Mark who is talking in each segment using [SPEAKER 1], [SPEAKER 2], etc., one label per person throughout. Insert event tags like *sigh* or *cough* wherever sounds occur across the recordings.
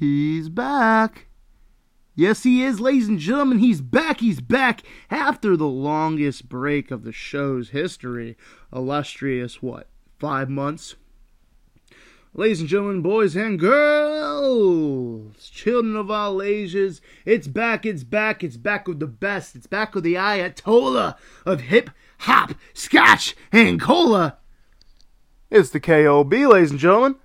[SPEAKER 1] He's back. Yes, he is, ladies and gentlemen. He's back. He's back after the longest break of the show's history. Illustrious, what, five months? Ladies and gentlemen, boys and girls, children of all ages, it's back, it's back, it's back with the best. It's back with the Ayatollah of hip hop, scotch, and cola. It's the KOB, ladies and gentlemen,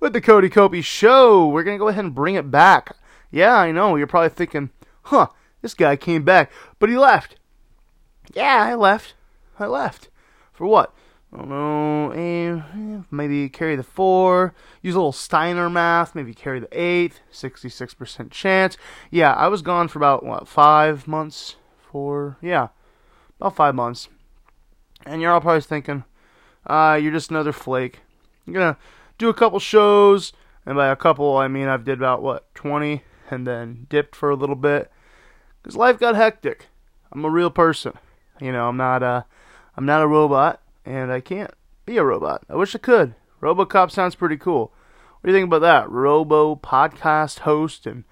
[SPEAKER 1] with the Cody Coppe Show. We're going to go ahead and bring it back. Yeah, I know, you're probably thinking, huh, this guy came back, but he left. Yeah, I left. I left. For what? I don't know, eh, maybe carry the four, use a little Steiner math, maybe carry the eighth, 66% chance. Yeah, I was gone for about, what, five months? Four? Yeah, about five months. And you're all probably thinking, uh, you're just another flake. You're gonna do a couple shows, and by a couple, I mean I've did about, what, 20, and then dipped for a little bit. Because life got hectic. I'm a real person. You know, I'm not a, I'm not a robot and I can't be a robot. I wish I could. RoboCop sounds pretty cool. What do you think about that? Robo podcast host and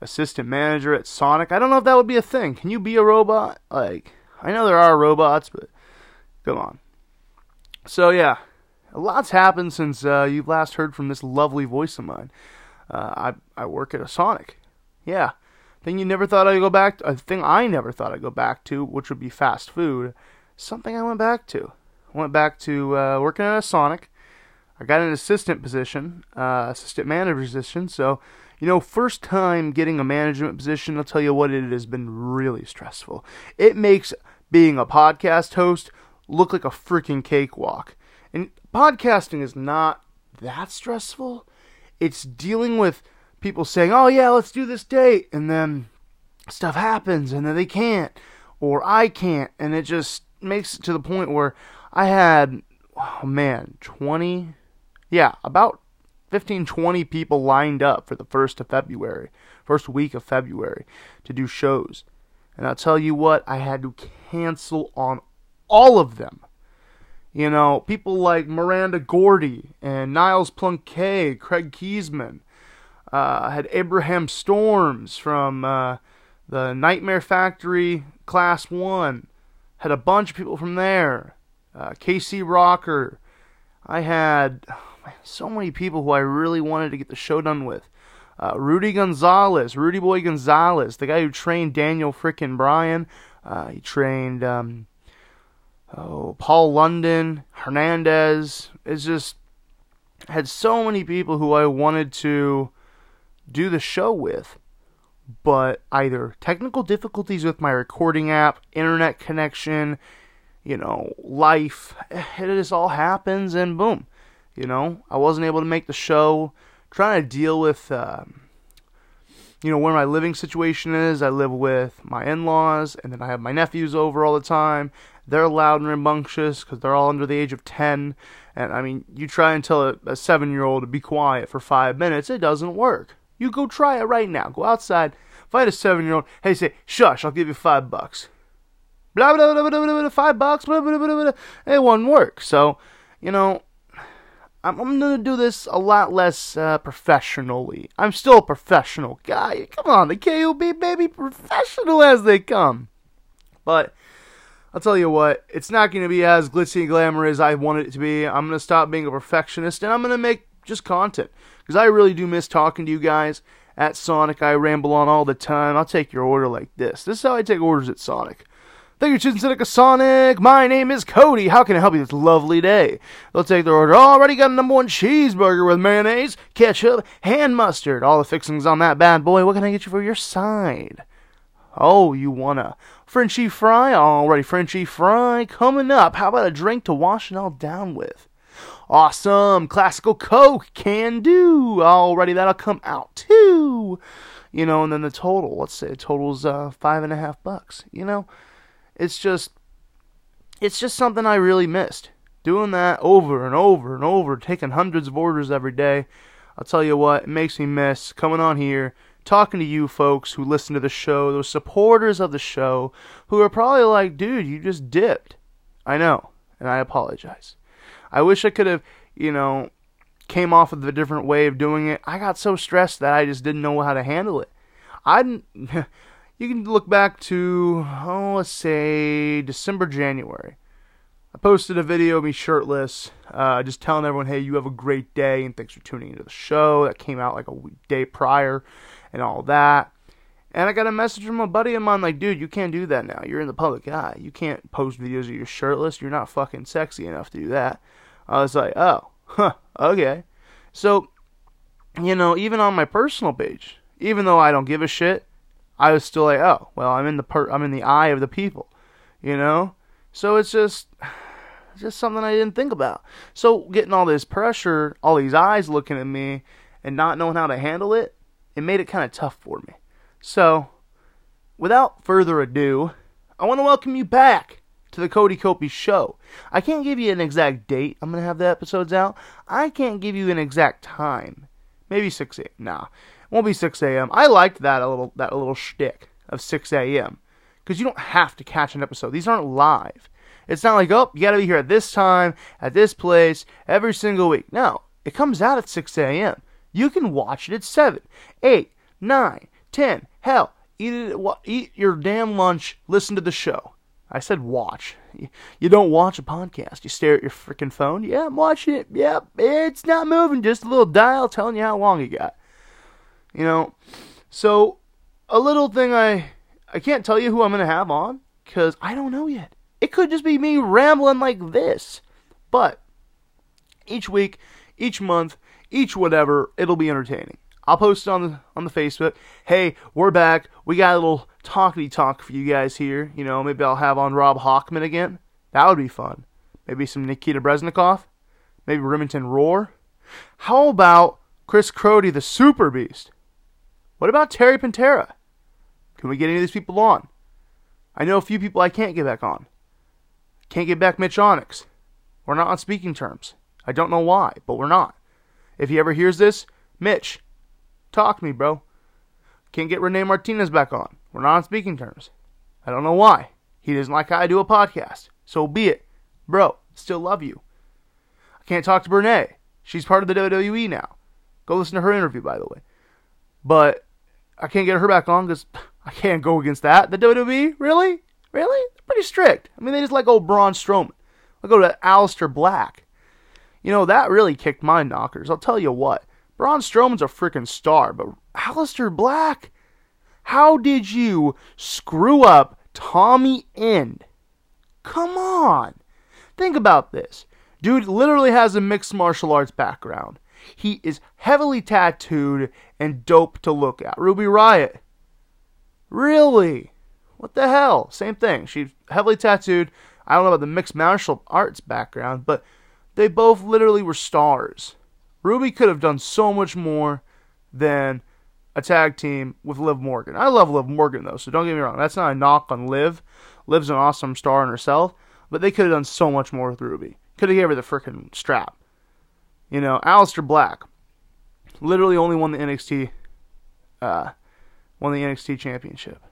[SPEAKER 1] assistant manager at Sonic. I don't know if that would be a thing. Can you be a robot? Like, I know there are robots, but come on. So yeah, a lot's happened since uh, you've last heard from this lovely voice of mine. Uh, I I work at a Sonic. Yeah, thing you never thought I'd go back to. A thing I never thought I'd go back to, which would be fast food. Something I went back to went back to uh, working at a Sonic. I got an assistant position, uh, assistant manager position. So, you know, first time getting a management position, I'll tell you what, it has been really stressful. It makes being a podcast host look like a freaking cakewalk. And podcasting is not that stressful. It's dealing with people saying, oh, yeah, let's do this date. And then stuff happens and then they can't. Or I can't. And it just makes it to the point where I had, oh man, 20, yeah, about 15, 20 people lined up for the 1st of February, first week of February, to do shows. And I'll tell you what, I had to cancel on all of them. You know, people like Miranda Gordy and Niles Plunkett, Craig Kiesman. Uh, had Abraham Storms from uh, the Nightmare Factory Class 1. Had a bunch of people from there uh, Casey Rocker. I had oh man, so many people who I really wanted to get the show done with. Uh, Rudy Gonzalez, Rudy Boy Gonzalez, the guy who trained Daniel frickin' Bryan. Uh, he trained um, oh, Paul London, Hernandez. It's just had so many people who I wanted to do the show with, but either technical difficulties with my recording app, internet connection, you know, life. It just all happens, and boom. You know, I wasn't able to make the show. Trying to deal with, uh, you know, where my living situation is. I live with my in laws, and then I have my nephews over all the time. They're loud and rambunctious because they're all under the age of 10. And I mean, you try and tell a, a seven year old to be quiet for five minutes, it doesn't work. You go try it right now. Go outside, find a seven year old. Hey, say, shush, I'll give you five bucks blah blah blah blah blah, blah five bucks, blah blah blah blah. blah. It won't work. So, you know, I'm, I'm gonna do this a lot less uh, professionally. I'm still a professional guy. Come on, the KOB baby, professional as they come. But I'll tell you what, it's not gonna be as glitzy and glamorous as I want it to be. I'm gonna stop being a perfectionist and I'm gonna make just content because I really do miss talking to you guys. At Sonic, I ramble on all the time. I'll take your order like this. This is how I take orders at Sonic. Thank you, choosing Seneca Sonic. My name is Cody. How can I help you this lovely day? They'll take their order. Already got a number one cheeseburger with mayonnaise, ketchup, and mustard. All the fixings on that bad boy. What can I get you for your side? Oh, you want a Frenchy fry? Already Frenchy fry coming up. How about a drink to wash it all down with? Awesome. Classical Coke. Can do. Already that'll come out too. You know, and then the total. Let's say the total's uh, five and a half bucks. You know? It's just it's just something I really missed. Doing that over and over and over, taking hundreds of orders every day. I'll tell you what, it makes me miss coming on here, talking to you folks who listen to the show, those supporters of the show, who are probably like, dude, you just dipped. I know, and I apologize. I wish I could have, you know, came off with a different way of doing it. I got so stressed that I just didn't know how to handle it. I didn't. *laughs* you can look back to oh, let's say December, January. I posted a video of me shirtless, uh, just telling everyone, "Hey, you have a great day, and thanks for tuning into the show." That came out like a day prior, and all that. And I got a message from a buddy of mine like, dude, you can't do that now. You're in the public eye. You can't post videos of you shirtless. You're not fucking sexy enough to do that. I was like, oh, huh, okay. So, you know, even on my personal page, even though I don't give a shit, I was still like, oh, well, I'm in the per- I'm in the eye of the people, you know. So it's just, just something I didn't think about. So getting all this pressure, all these eyes looking at me, and not knowing how to handle it, it made it kind of tough for me. So, without further ado, I want to welcome you back to the Cody Coppe Show. I can't give you an exact date I'm going to have the episodes out. I can't give you an exact time. Maybe 6 a.m. Nah, it won't be 6 a.m. I liked that a little that little shtick of 6 a.m. Because you don't have to catch an episode. These aren't live. It's not like, oh, you got to be here at this time, at this place, every single week. No, it comes out at 6 a.m. You can watch it at 7, 8, 9, 10. Hell, eat it. Eat your damn lunch. Listen to the show. I said watch. You don't watch a podcast. You stare at your freaking phone. Yeah, I'm watching it. Yep, it's not moving. Just a little dial telling you how long you got. You know, so a little thing I I can't tell you who I'm gonna have on because I don't know yet. It could just be me rambling like this, but each week, each month, each whatever, it'll be entertaining. I'll post it on the on the Facebook. Hey, we're back. We got a little talky talk for you guys here. You know, maybe I'll have on Rob Hochman again. That would be fun. Maybe some Nikita Breznikov. Maybe Remington Roar. How about Chris Crody, the Super Beast? What about Terry Pantera? Can we get any of these people on? I know a few people I can't get back on. Can't get back Mitch Onyx. We're not on speaking terms. I don't know why, but we're not. If he ever hears this, Mitch, Talk to me, bro. Can't get Rene Martinez back on. We're not on speaking terms. I don't know why. He doesn't like how I do a podcast. So be it. Bro, still love you. I can't talk to Brene. She's part of the WWE now. Go listen to her interview, by the way. But I can't get her back on because *laughs* I can't go against that. The WWE? Really? Really? Pretty strict. I mean, they just like old Braun Strowman. I'll go to Aleister Black. You know, that really kicked my knockers. I'll tell you what. Braun Strowman's a freaking star, but Aleister Black, how did you screw up Tommy End? Come on. Think about this. Dude literally has a mixed martial arts background. He is heavily tattooed and dope to look at. Ruby Riott. Really? What the hell? Same thing. She's heavily tattooed. I don't know about the mixed martial arts background, but they both literally were stars. Ruby could have done so much more than a tag team with Liv Morgan. I love Liv Morgan though, so don't get me wrong. That's not a knock on Liv. Liv's an awesome star in herself, but they could have done so much more with Ruby. Could have gave her the freaking strap. You know, Aleister Black literally only won the NXT uh, won the NXT championship.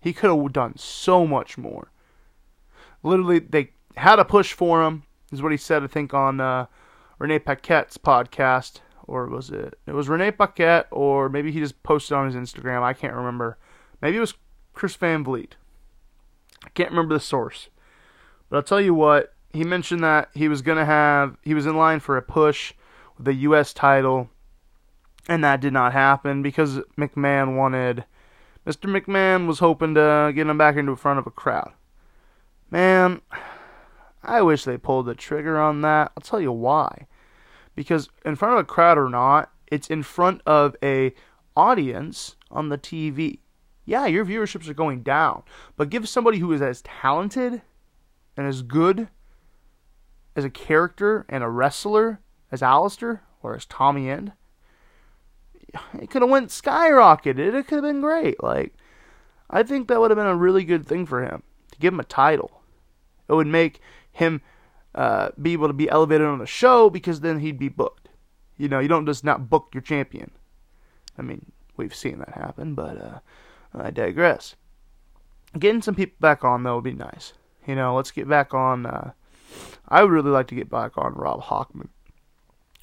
[SPEAKER 1] He could have done so much more. Literally, they had a push for him, is what he said, I think, on uh, Renee Paquette's podcast, or was it? It was Renee Paquette, or maybe he just posted on his Instagram. I can't remember. Maybe it was Chris Van Vliet. I can't remember the source. But I'll tell you what, he mentioned that he was going to have, he was in line for a push with the U.S. title, and that did not happen because McMahon wanted, Mr. McMahon was hoping to get him back into front of a crowd. Man, I wish they pulled the trigger on that. I'll tell you why because in front of a crowd or not, it's in front of a audience on the TV. Yeah, your viewerships are going down, but give somebody who is as talented and as good as a character and a wrestler as Aleister or as Tommy End, it could have went skyrocketed. It could have been great. Like, I think that would have been a really good thing for him to give him a title. It would make him uh, be able to be elevated on the show because then he'd be booked. You know, you don't just not book your champion. I mean, we've seen that happen, but uh, I digress. Getting some people back on though would be nice. You know, let's get back on. Uh, I would really like to get back on Rob Hochman.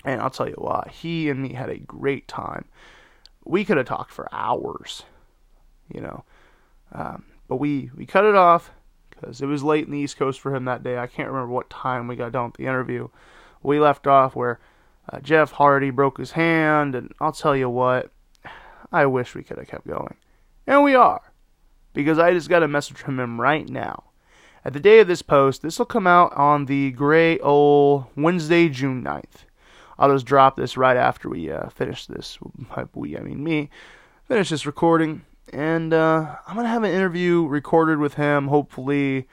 [SPEAKER 1] And I'll tell you why. he and me had a great time. We could have talked for hours, you know. Um, but we, we cut it off because it was late in the East Coast for him that day. I can't remember what time we got done with the interview. We left off where uh, Jeff Hardy broke his hand, and I'll tell you what, I wish we could have kept going. And we are, because I just got a message from him right now. At the day of this post, this will come out on the gray old Wednesday, June 9th. I'll just drop this right after we uh, finish this. We, I mean me, finish this recording. And uh, I'm to have an interview recorded with him, hopefully,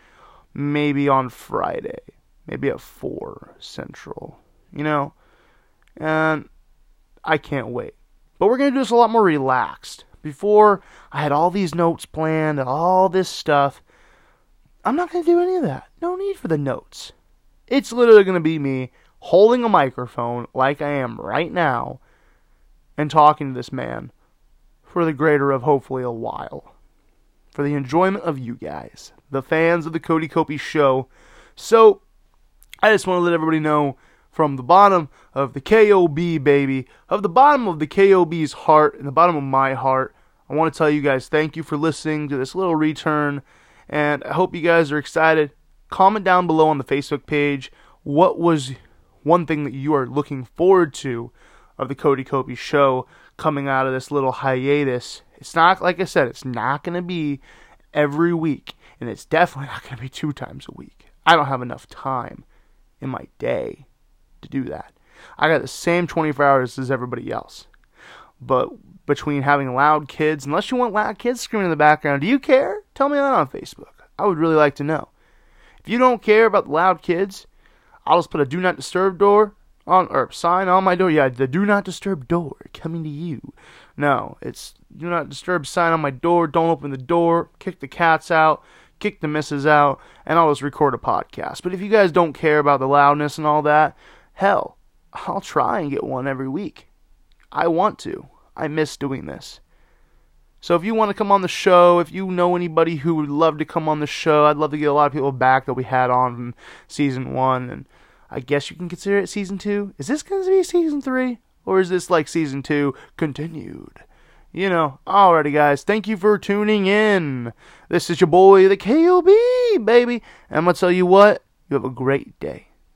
[SPEAKER 1] maybe on Friday. Maybe at 4 Central. You know? And I can't wait. But we're to do this a lot more relaxed. Before, I had all these notes planned and all this stuff. I'm not to do any of that. No need for the notes. It's literally to be me holding a microphone like I am right now and talking to this man for the greater of hopefully a while. For the enjoyment of you guys, the fans of the Cody Coppe show. So, I just want to let everybody know from the bottom of the KOB, baby, of the bottom of the KOB's heart and the bottom of my heart, I want to tell you guys thank you for listening to this little return. And I hope you guys are excited. Comment down below on the Facebook page what was one thing that you are looking forward to of the Cody Coppe show coming out of this little hiatus. It's not, like I said, it's not going to be every week. And it's definitely *laughs* not going to be two times a week. I don't have enough time in my day to do that. I got the same 24 hours as everybody else. But between having loud kids, unless you want loud kids screaming in the background, do you care? Tell me that on Facebook. I would really like to know. If you don't care about the loud kids, I'll just put a do not disturb door on or sign on my door. Yeah, the do not disturb door coming to you. No, it's do not disturb sign on my door. Don't open the door. Kick the cats out. Kick the misses out, and I'll just record a podcast. But if you guys don't care about the loudness and all that, Hell, I'll try and get one every week. I want to. I miss doing this. So if you want to come on the show, if you know anybody who would love to come on the show, I'd love to get a lot of people back that we had on from season one, and I guess you can consider it season two. Is this going to be season three, or is this like season two continued? You know, alrighty, guys. Thank you for tuning in. This is your boy, the KOB, baby. And I'm gonna tell you what. You have a great day.